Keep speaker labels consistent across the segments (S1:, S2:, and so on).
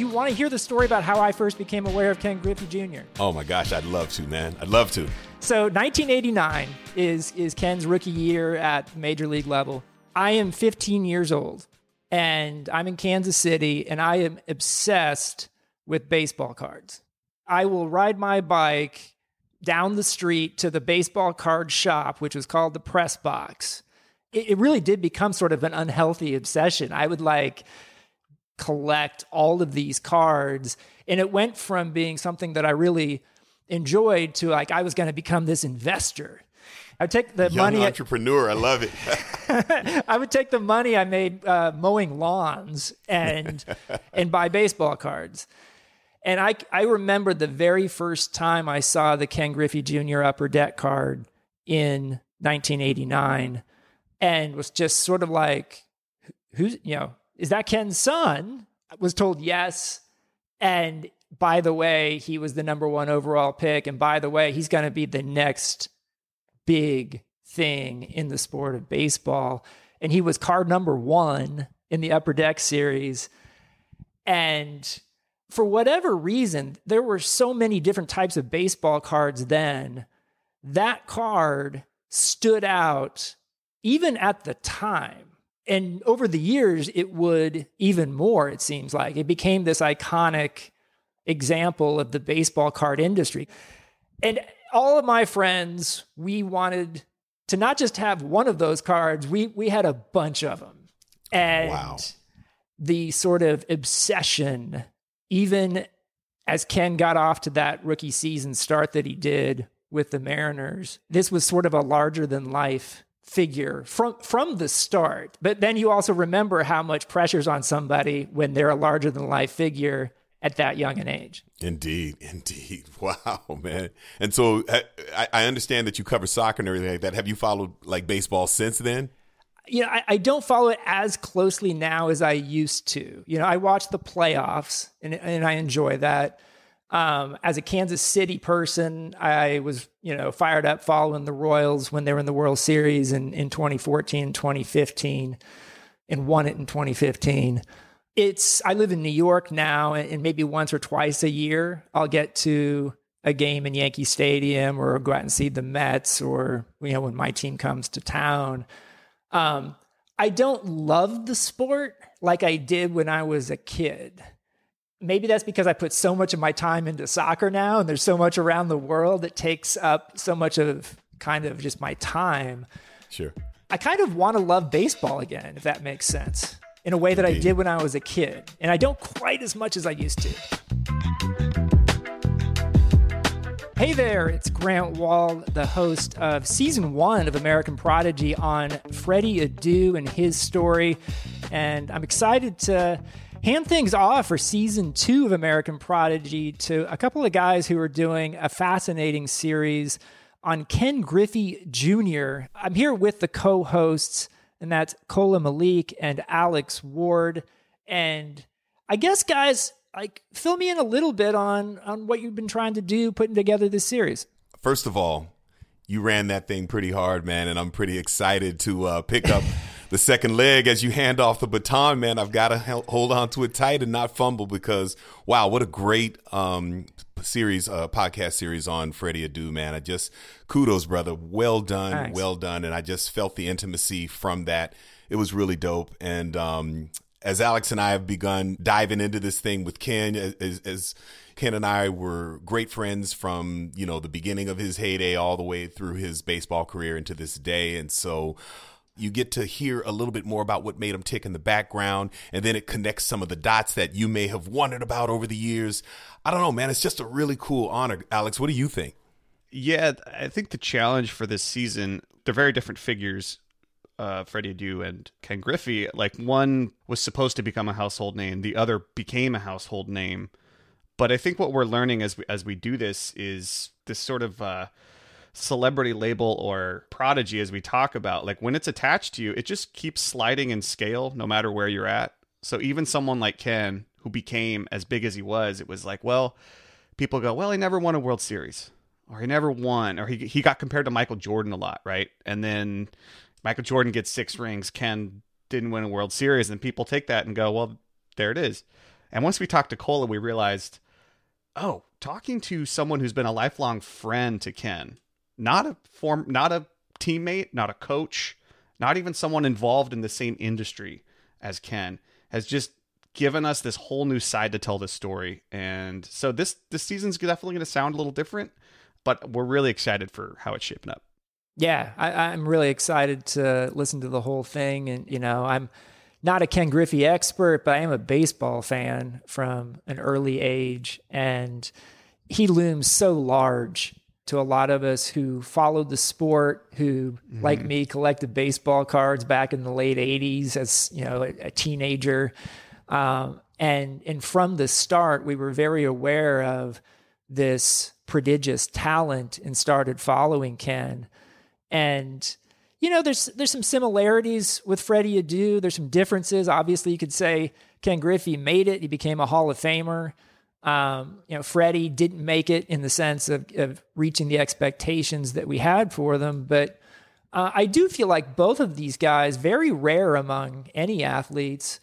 S1: you want to hear the story about how I first became aware of Ken Griffey Jr.?
S2: Oh my gosh, I'd love to, man. I'd love to.
S1: So 1989 is is Ken's rookie year at major league level. I am 15 years old and I'm in Kansas City and I am obsessed with baseball cards. I will ride my bike down the street to the baseball card shop, which was called the Press Box. It, it really did become sort of an unhealthy obsession. I would like collect all of these cards, and it went from being something that I really enjoyed to like I was going to become this investor. I would take the
S2: Young
S1: money.
S2: entrepreneur, I love it.
S1: I would take the money I made uh, mowing lawns and and buy baseball cards. And I I remember the very first time I saw the Ken Griffey Jr. Upper Deck card in 1989, and was just sort of like, who's you know is that Ken's son? Was told yes, and by the way, he was the number one overall pick, and by the way, he's going to be the next big thing in the sport of baseball. And he was card number one in the Upper Deck series. And for whatever reason, there were so many different types of baseball cards then. That card stood out even at the time. And over the years, it would even more, it seems like. It became this iconic example of the baseball card industry. And all of my friends, we wanted to not just have one of those cards, we we had a bunch of them. And
S2: Wow.
S1: the sort of obsession, even as Ken got off to that rookie season start that he did with the Mariners, this was sort of a larger than life figure from from the start. But then you also remember how much pressure's on somebody when they're a larger than life figure at that young an age.
S2: Indeed, indeed. Wow, man. And so uh, I, I understand that you cover soccer and everything like that. Have you followed like baseball since then?
S1: you know, I, I don't follow it as closely now as I used to. You know, I watch the playoffs and, and I enjoy that. Um, as a Kansas City person, I was, you know, fired up following the Royals when they were in the World Series in, in 2014, 2015, and won it in 2015. It's, I live in New York now, and, maybe once or twice a year, I'll get to a game in Yankee Stadium or go out and see the Mets or, you know, when my team comes to town. Um, I don't love the sport like I did when I was a kid. Maybe that's because I put so much of my time into soccer now and there's so much around the world that takes up so much of kind of just my time.
S2: Sure.
S1: I kind of want to love baseball again, if that makes sense, in a way that I did when I was a kid. And I don't quite as much as I used to. Hey there, it's Grant Wahl, the host of season one of American Prodigy on Freddie Adu and his story. And I'm excited to hand things off for season two of American Prodigy to a couple of guys who are doing a fascinating series on Ken Griffey Jr. I'm here with the co hosts, and that's Kola Malik and Alex Ward. And I guess, guys, like fill me in a little bit on on what you've been trying to do putting together this series.
S2: First of all, you ran that thing pretty hard, man, and I'm pretty excited to uh, pick up the second leg as you hand off the baton, man. I've got to hold on to it tight and not fumble because, wow, what a great um, series, uh, podcast series on Freddie Adu, man. I just kudos, brother. Well done,
S1: Thanks.
S2: well done, and I just felt the intimacy from that. It was really dope, and um, as Alex and I have begun diving into this thing with Ken, as, as Ken and I were great friends from you know the beginning of his heyday all the way through his baseball career into this day, and so you get to hear a little bit more about what made him tick in the background, and then it connects some of the dots that you may have wondered about over the years. I don't know, man. It's just a really cool honor, Alex. What do you think?
S3: Yeah, I think the challenge for this season, they're very different figures, uh, Freddie Adu and Ken Griffey. Like one was supposed to become a household name, the other became a household name. But I think what we're learning as we, as we do this is this sort of uh, celebrity label or prodigy, as we talk about. Like when it's attached to you, it just keeps sliding in scale no matter where you're at. So even someone like Ken, who became as big as he was, it was like, well, people go, well, he never won a World Series or he never won, or he he got compared to Michael Jordan a lot, right? And then Michael Jordan gets six rings, Ken didn't win a World Series, and people take that and go, well, there it is. And once we talked to Cola, we realized, oh, talking to someone who's been a lifelong friend to Ken, not a form, not a teammate, not a coach, not even someone involved in the same industry as Ken, has just given us this whole new side to tell this story. And so this this season's definitely going to sound a little different, but we're really excited for how it's shaping up.
S1: Yeah, I, am really excited to listen to the whole thing, and you know, I'm not a Ken Griffey expert, but I am a baseball fan from an early age, and he looms so large to a lot of us who followed the sport, who, mm-hmm. like me, collected baseball cards back in the late '80s as you know a, a teenager. Um, and and from the start, we were very aware of this prodigious talent and started following Ken. And you know, there's there's some similarities with Freddie Adu. There's some differences. Obviously, you could say Ken Griffey made it. He became a Hall of Famer. Um, you know, Freddie didn't make it in the sense of, of reaching the expectations that we had for them. But uh, I do feel like both of these guys, very rare among any athletes,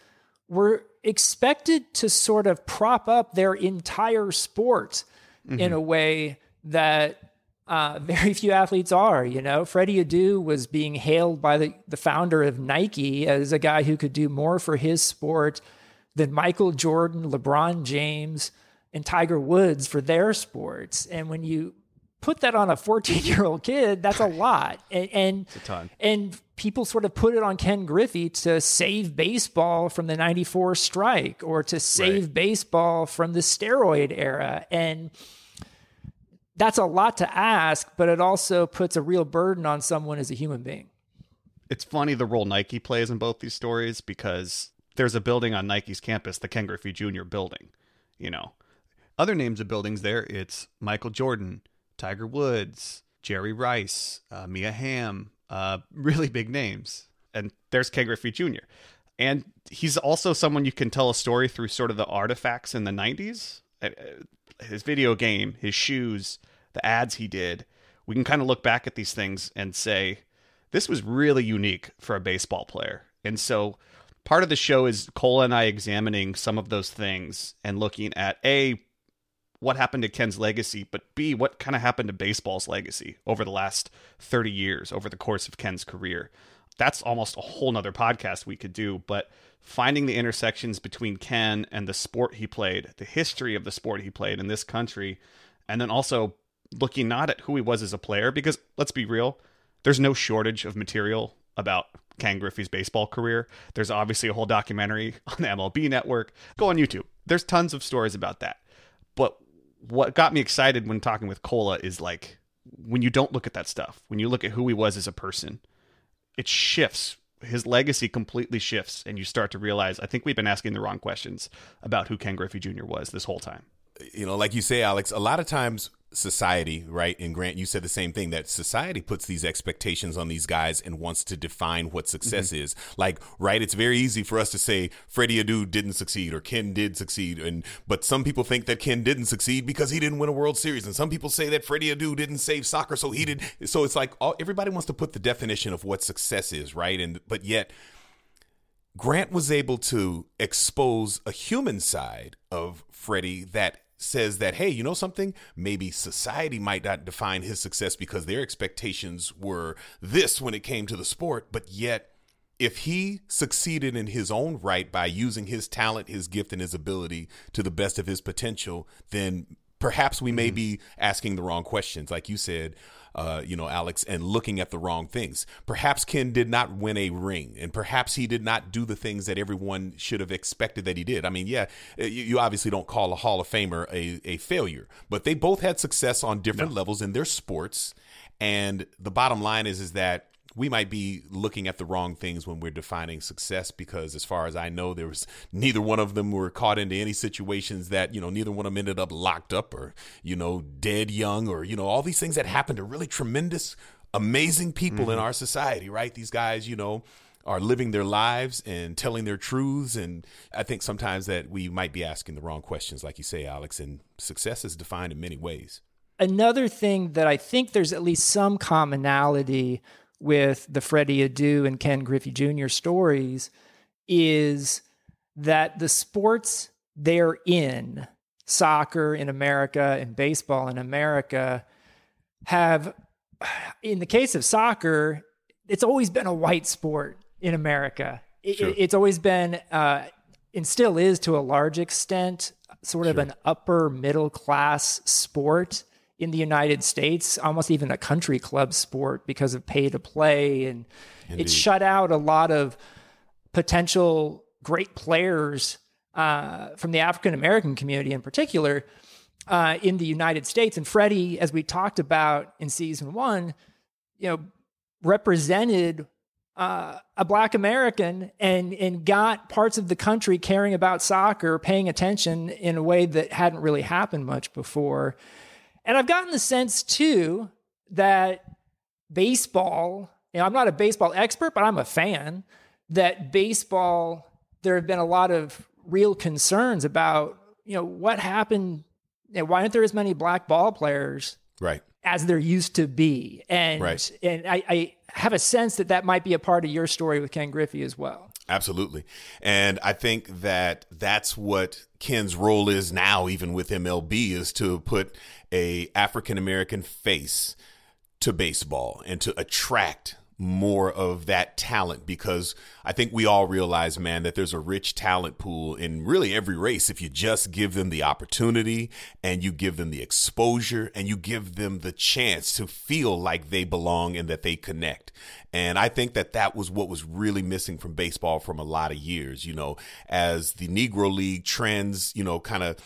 S1: were expected to sort of prop up their entire sport mm-hmm. in a way that uh, very few athletes are. You know, Freddie Adu was being hailed by the, the founder of Nike as a guy who could do more for his sport than Michael Jordan, LeBron James, and Tiger Woods for their sports. And when you put that on a 14 year old kid, that's a lot. And, and,
S3: a ton.
S1: and people sort of put it on Ken Griffey to save baseball from the 94 strike or to save right. baseball from the steroid era. And that's a lot to ask, but it also puts a real burden on someone as a human being.
S3: It's funny the role Nike plays in both these stories because there's a building on Nike's campus, the Ken Griffey Jr. building, you know. Other names of buildings there, it's Michael Jordan, Tiger Woods, Jerry Rice, uh, Mia Hamm, uh, really big names. And there's Ken Griffey Jr. And he's also someone you can tell a story through sort of the artifacts in the 90s. Uh, his video game, his shoes, the ads he did. We can kind of look back at these things and say, this was really unique for a baseball player. And so part of the show is Cole and I examining some of those things and looking at A, what happened to Ken's legacy, but B, what kind of happened to baseball's legacy over the last 30 years, over the course of Ken's career. That's almost a whole nother podcast we could do, but finding the intersections between Ken and the sport he played, the history of the sport he played in this country, and then also looking not at who he was as a player, because let's be real, there's no shortage of material about Ken Griffey's baseball career. There's obviously a whole documentary on the MLB network. Go on YouTube. There's tons of stories about that. What got me excited when talking with Cola is like when you don't look at that stuff, when you look at who he was as a person, it shifts. His legacy completely shifts, and you start to realize I think we've been asking the wrong questions about who Ken Griffey Jr. was this whole time.
S2: You know, like you say, Alex, a lot of times society, right? And Grant, you said the same thing that society puts these expectations on these guys and wants to define what success mm-hmm. is. Like, right? It's very easy for us to say Freddie Adu didn't succeed or Ken did succeed, and but some people think that Ken didn't succeed because he didn't win a World Series, and some people say that Freddie Adu didn't save soccer, so he did. So it's like all, everybody wants to put the definition of what success is, right? And but yet. Grant was able to expose a human side of Freddie that says that, hey, you know something? Maybe society might not define his success because their expectations were this when it came to the sport, but yet if he succeeded in his own right by using his talent, his gift, and his ability to the best of his potential, then perhaps we may mm-hmm. be asking the wrong questions. Like you said, uh, you know, Alex, and looking at the wrong things. Perhaps Ken did not win a ring, and perhaps he did not do the things that everyone should have expected that he did. I mean, yeah, uh, you, you obviously don't call a Hall of Famer a, a failure, but they both had success on different no. levels in their sports. And the bottom line is, is that we might be looking at the wrong things when we're defining success because as far as I know there was neither one of them were caught into any situations that you know neither one of them ended up locked up or you know dead young or you know all these things that happen to really tremendous amazing people mm-hmm. in our society right? These guys you know are living their lives and telling their truths. And I think sometimes that we might be asking the wrong questions like you say Alex and success is defined in many ways.
S1: Another thing that I think there's at least some commonality with the Freddie Adu and Ken Griffey Jr. stories is that the sports they're in soccer in America and baseball in America have, in the case of soccer, it's always been a white sport in America. Sure. It's always been, uh, and still is to a large extent, sort of sure. an upper middle class sport in the United States, almost even a country club sport because of pay to play. And Indeed. it shut out a lot of potential great players uh, from the African American community in particular uh, in the United States. And Freddie, as we talked about in season one, you know, represented uh, a black American and and got parts of the country caring about soccer, paying attention in a way that hadn't really happened much before. And I've gotten the sense too that baseball, you know, I'm not a baseball expert, but I'm a fan, that baseball, there have been a lot of real concerns about, you know, what happened, know, why aren't there as many black ball players?
S2: Right.
S1: As there used to be. And, right. and I, I have a sense that that might be a part of your story with Ken Griffey as well.
S2: Absolutely. And I think that that's what Ken's role is now, even with MLB, is to put a African American face to baseball and to attract more of that talent because I think we all realize, man, that there's a rich talent pool in really every race if you just give them the opportunity and you give them the exposure and you give them the chance to feel like they belong and that they connect. And I think that that was what was really missing from baseball from a lot of years, you know, as the Negro League trends, you know, kind of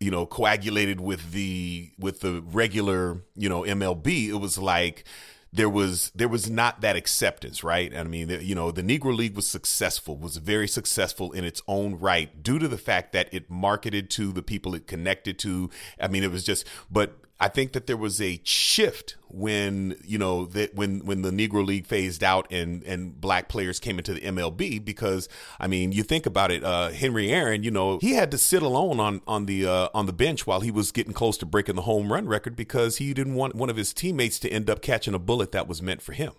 S2: you know coagulated with the with the regular you know MLB it was like there was there was not that acceptance, right? I mean, you know, the Negro League was successful, was very successful in its own right due to the fact that it marketed to the people it connected to. I mean, it was just, but I think that there was a shift when you know that when when the Negro League phased out and and black players came into the MLB because I mean you think about it uh, Henry Aaron you know he had to sit alone on on the uh, on the bench while he was getting close to breaking the home run record because he didn't want one of his teammates to end up catching a bullet that was meant for him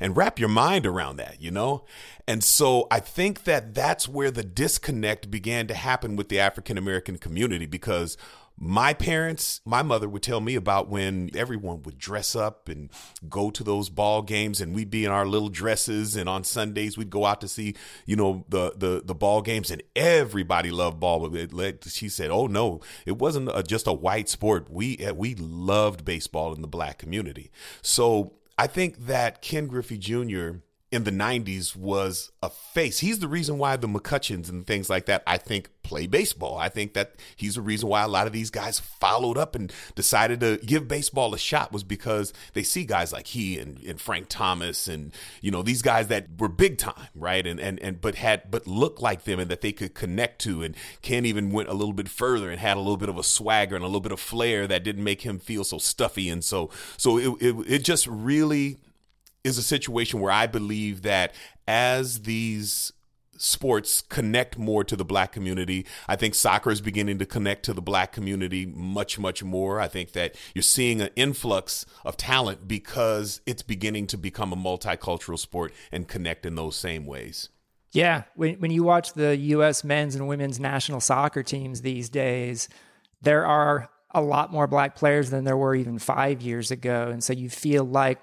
S2: and wrap your mind around that, you know? And so I think that that's where the disconnect began to happen with the African American community because my parents, my mother would tell me about when everyone would dress up and go to those ball games and we'd be in our little dresses and on Sundays we'd go out to see, you know, the the the ball games and everybody loved ball. But she said, "Oh no, it wasn't a, just a white sport. We eh, we loved baseball in the black community." So, I think that Ken Griffey Jr in the 90s was a face. He's the reason why the McCutcheons and things like that, I think, play baseball. I think that he's the reason why a lot of these guys followed up and decided to give baseball a shot was because they see guys like he and, and Frank Thomas and, you know, these guys that were big time, right? And, and, and, but had, but looked like them and that they could connect to. And Ken even went a little bit further and had a little bit of a swagger and a little bit of flair that didn't make him feel so stuffy. And so, so it, it, it just really is a situation where I believe that as these sports connect more to the black community. I think soccer is beginning to connect to the black community much, much more. I think that you're seeing an influx of talent because it's beginning to become a multicultural sport and connect in those same ways.
S1: Yeah. When, when you watch the U.S. men's and women's national soccer teams these days, there are a lot more black players than there were even five years ago. And so you feel like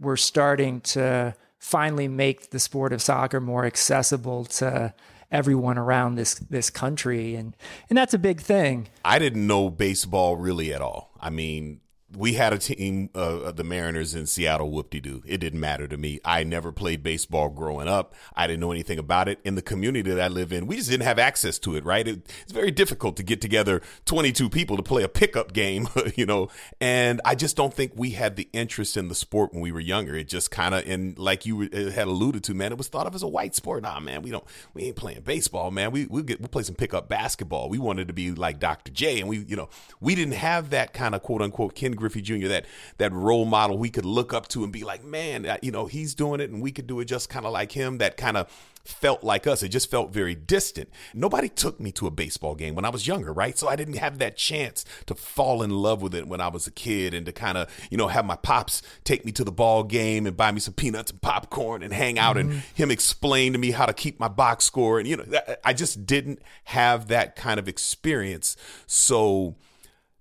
S1: we're starting to finally make the sport of soccer more accessible to everyone around this this country and and that's a big thing.
S2: I didn't know baseball really at all. I mean, we had a team, uh, the Mariners in Seattle, whoop de doo. It didn't matter to me. I never played baseball growing up. I didn't know anything about it. In the community that I live in, we just didn't have access to it, right? It, it's very difficult to get together 22 people to play a pickup game, you know, and I just don't think we had the interest in the sport when we were younger. It just kind of, and like you uh, had alluded to, man, it was thought of as a white sport. Nah, man, we don't, we ain't playing baseball, man. We, we'll get, we'll play some pickup basketball. We wanted to be like Dr. J and we, you know, we didn't have that kind of quote unquote Ken Griffey Jr., that that role model we could look up to and be like, man, you know, he's doing it and we could do it just kind of like him. That kind of felt like us. It just felt very distant. Nobody took me to a baseball game when I was younger, right? So I didn't have that chance to fall in love with it when I was a kid and to kind of, you know, have my pops take me to the ball game and buy me some peanuts and popcorn and hang out mm-hmm. and him explain to me how to keep my box score. And, you know, I just didn't have that kind of experience. So,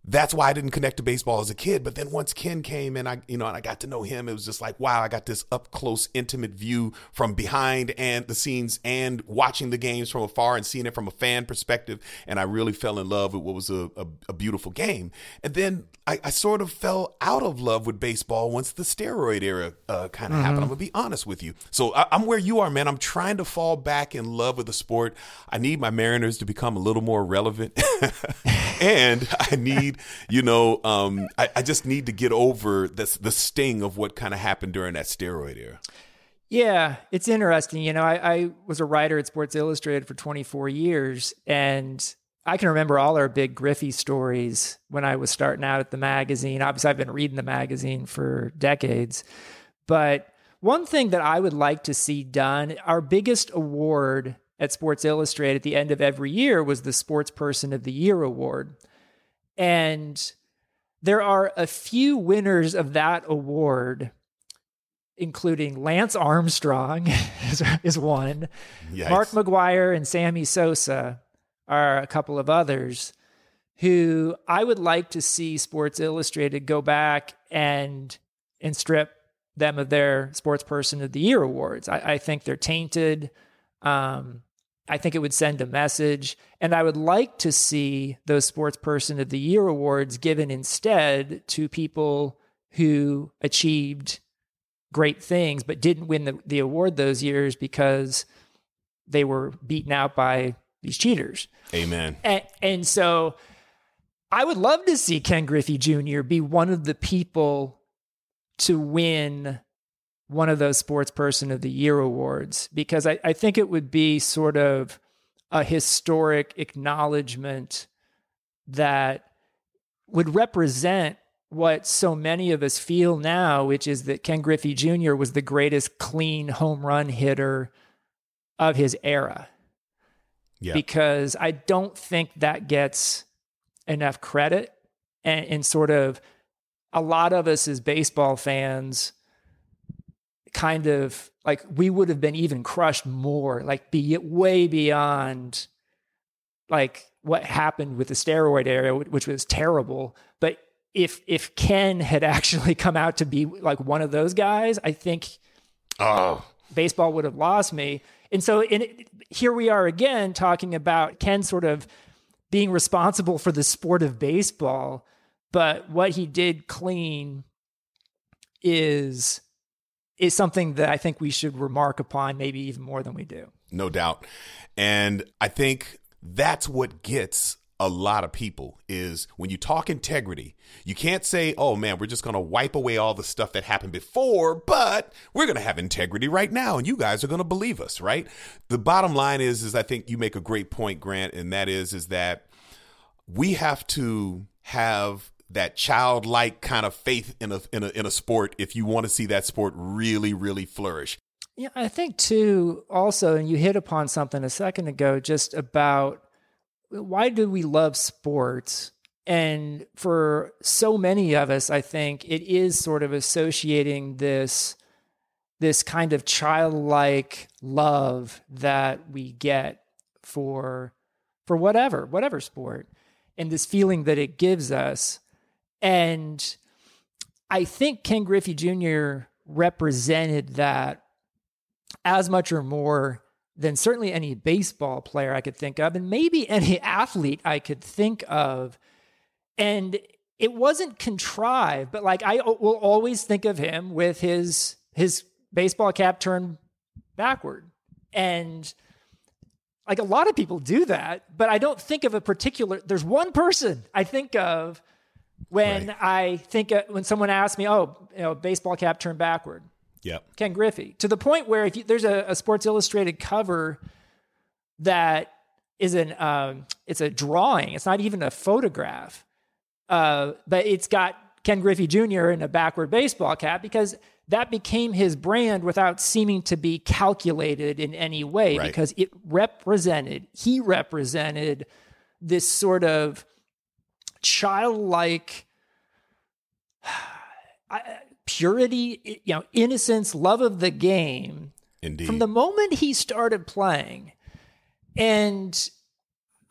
S2: that's why I didn't connect to baseball as a kid. But then once Ken came and I, you know, and I got to know him, it was just like, wow, I got this up close, intimate view from behind and the scenes and watching the games from afar and seeing it from a fan perspective. And I really fell in love with what was a, a, a beautiful game. And then I, I, sort of fell out of love with baseball once the steroid era uh, kind of mm-hmm. happened. I'm gonna be honest with you. So I, I'm where you are, man. I'm trying to fall back in love with the sport. I need my Mariners to become a little more relevant, and I need, you know, um, I, I just need to get over this the sting of what kind of happened during that steroid era.
S1: Yeah, it's interesting. You know, I, I was a writer at Sports Illustrated for 24 years, and I can remember all our big Griffey stories when I was starting out at the magazine. Obviously, I've been reading the magazine for decades. But one thing that I would like to see done, our biggest award at Sports Illustrated at the end of every year was the Sports Person of the Year award. And there are a few winners of that award, including Lance Armstrong is, is one, Yikes. Mark McGwire and Sammy Sosa are a couple of others who I would like to see Sports Illustrated go back and and strip them of their Sports Person of the Year awards. I, I think they're tainted. Um, I think it would send a message, and I would like to see those Sports Person of the Year awards given instead to people who achieved great things but didn't win the, the award those years because they were beaten out by these cheaters.
S2: Amen.
S1: And, and so I would love to see Ken Griffey Jr. be one of the people to win one of those Sports Person of the Year awards because I, I think it would be sort of a historic acknowledgement that would represent what so many of us feel now, which is that Ken Griffey Jr. was the greatest clean home run hitter of his era yeah. because I don't think that gets enough credit. And, and sort of a lot of us as baseball fans kind of like we would have been even crushed more, like be way beyond like what happened with the steroid era, which was terrible. But if if Ken had actually come out to be like one of those guys, I think oh. baseball would have lost me. And so in, here we are again talking about Ken sort of being responsible for the sport of baseball, but what he did clean is is something that I think we should remark upon maybe even more than we do.
S2: No doubt. And I think that's what gets a lot of people is when you talk integrity, you can't say, oh man, we're just going to wipe away all the stuff that happened before, but we're going to have integrity right now and you guys are going to believe us, right? The bottom line is, is I think you make a great point, Grant, and that is, is that we have to have that childlike kind of faith in a, in a, in a sport if you want to see that sport really, really flourish.
S1: Yeah, I think too, also, and you hit upon something a second ago just about why do we love sports? And for so many of us, I think it is sort of associating this this kind of childlike love that we get for for whatever whatever sport and this feeling that it gives us and i think ken griffey jr represented that as much or more than certainly any baseball player I could think of, and maybe any athlete I could think of. And it wasn't contrived, but like I will always think of him with his his baseball cap turned backward. And like a lot of people do that, but I don't think of a particular there's one person I think of when right. I think of, when someone asks me, "Oh, you know, baseball cap turned backward."
S2: Yep.
S1: Ken Griffey to the point where if you, there's a, a, Sports Illustrated cover that is an um, it's a drawing. It's not even a photograph, uh, but it's got Ken Griffey Jr. in a backward baseball cap because that became his brand without seeming to be calculated in any way
S2: Right.
S1: because it represented, he represented this sort of childlike purity, you know, innocence, love of the game
S2: Indeed.
S1: from the moment he started playing. And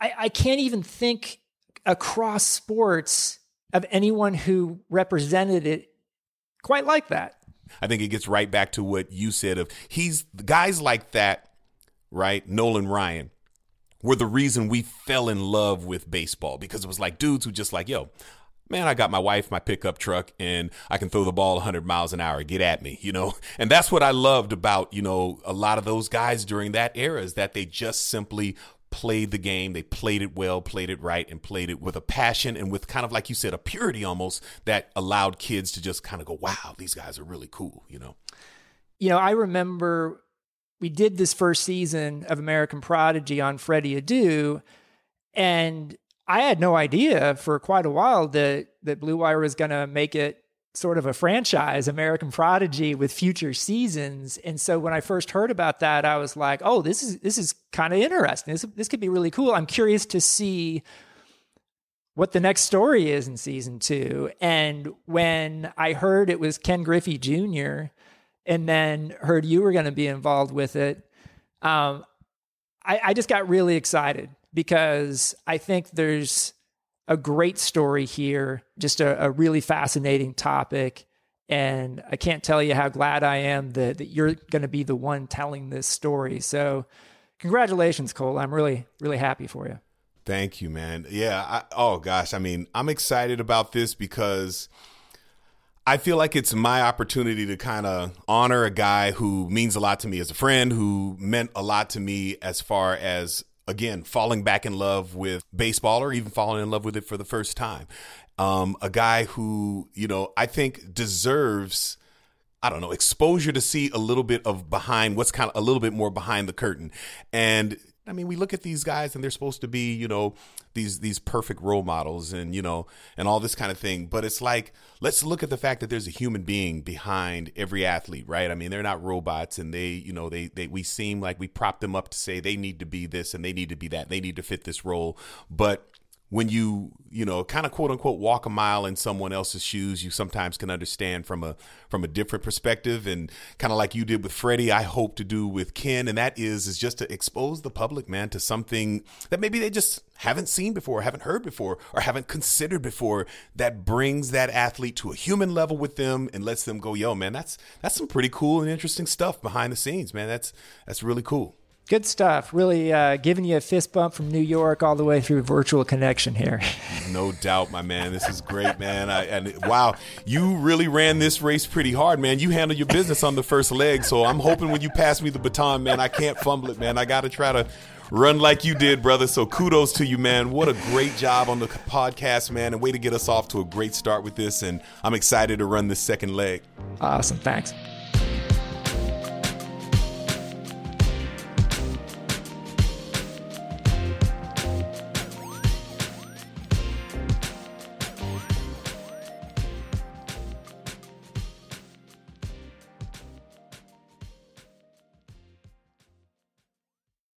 S1: I, I can't even think across sports of anyone who represented it quite like that.
S2: I think it gets right back to what you said of he's guys like that, right? Nolan Ryan were the reason we fell in love with baseball because it was like dudes who just like, yo, man, I got my wife, my pickup truck, and I can throw the ball 100 miles an hour. Get at me, you know? And that's what I loved about, you know, a lot of those guys during that era is that they just simply played the game. They played it well, played it right, and played it with a passion and with kind of, like you said, a purity almost that allowed kids to just kind of go, wow, these guys are really cool, you know?
S1: You know, I remember we did this first season of American Prodigy on Freddie Adu, and I had no idea for quite a while that that Blue Wire was going to make it sort of a franchise, American Prodigy, with future seasons. And so when I first heard about that, I was like, "Oh, this is this is kind of interesting. This this could be really cool. I'm curious to see." What the next story is in season two. And when I heard it was Ken Griffey Jr., and then heard you were going to be involved with it, um, I, I just got really excited because I think there's a great story here, just a, a really fascinating topic. And I can't tell you how glad I am that, that you're going to be the one telling this story. So, congratulations, Cole. I'm really, really happy for you.
S2: Thank you, man. Yeah. I, oh gosh. I mean, I'm excited about this because I feel like it's my opportunity to kind of honor a guy who means a lot to me as a friend, who meant a lot to me as far as, again, falling back in love with baseball or even falling in love with it for the first time. Um, a guy who, you know, I think deserves. I don't know, exposure to see a little bit of behind what's kind of a little bit more behind the curtain. And I mean, we look at these guys and they're supposed to be, you know, these these perfect role models and, you know, and all this kind of thing, but it's like let's look at the fact that there's a human being behind every athlete, right? I mean, they're not robots and they, you know, they they we seem like we prop them up to say they need to be this and they need to be that. They need to fit this role, but when you you know kind of quote unquote walk a mile in someone else's shoes you sometimes can understand from a from a different perspective. And kind of like you did with Freddie I hope to do with Ken. And that is is just to expose the public man to something that maybe they just haven't seen before haven't heard before or haven't considered before that brings that athlete to a human level with them and lets them go yo man that's that's some pretty cool and interesting stuff behind the scenes man. That's that's really cool
S1: Good stuff. Really uh, giving you a fist bump from New York all the way through virtual connection here.
S2: No doubt, my man. This is great, man. I, and wow, you really ran this race pretty hard, man. You handled your business on the first leg, so I'm hoping when you pass me the baton, man, I can't fumble it, man. I got to try to run like you did, brother. So kudos to you, man. What a great job on the podcast, man, and way to get us off to a great start with this. And I'm excited to run this second leg.
S1: Awesome. Thanks.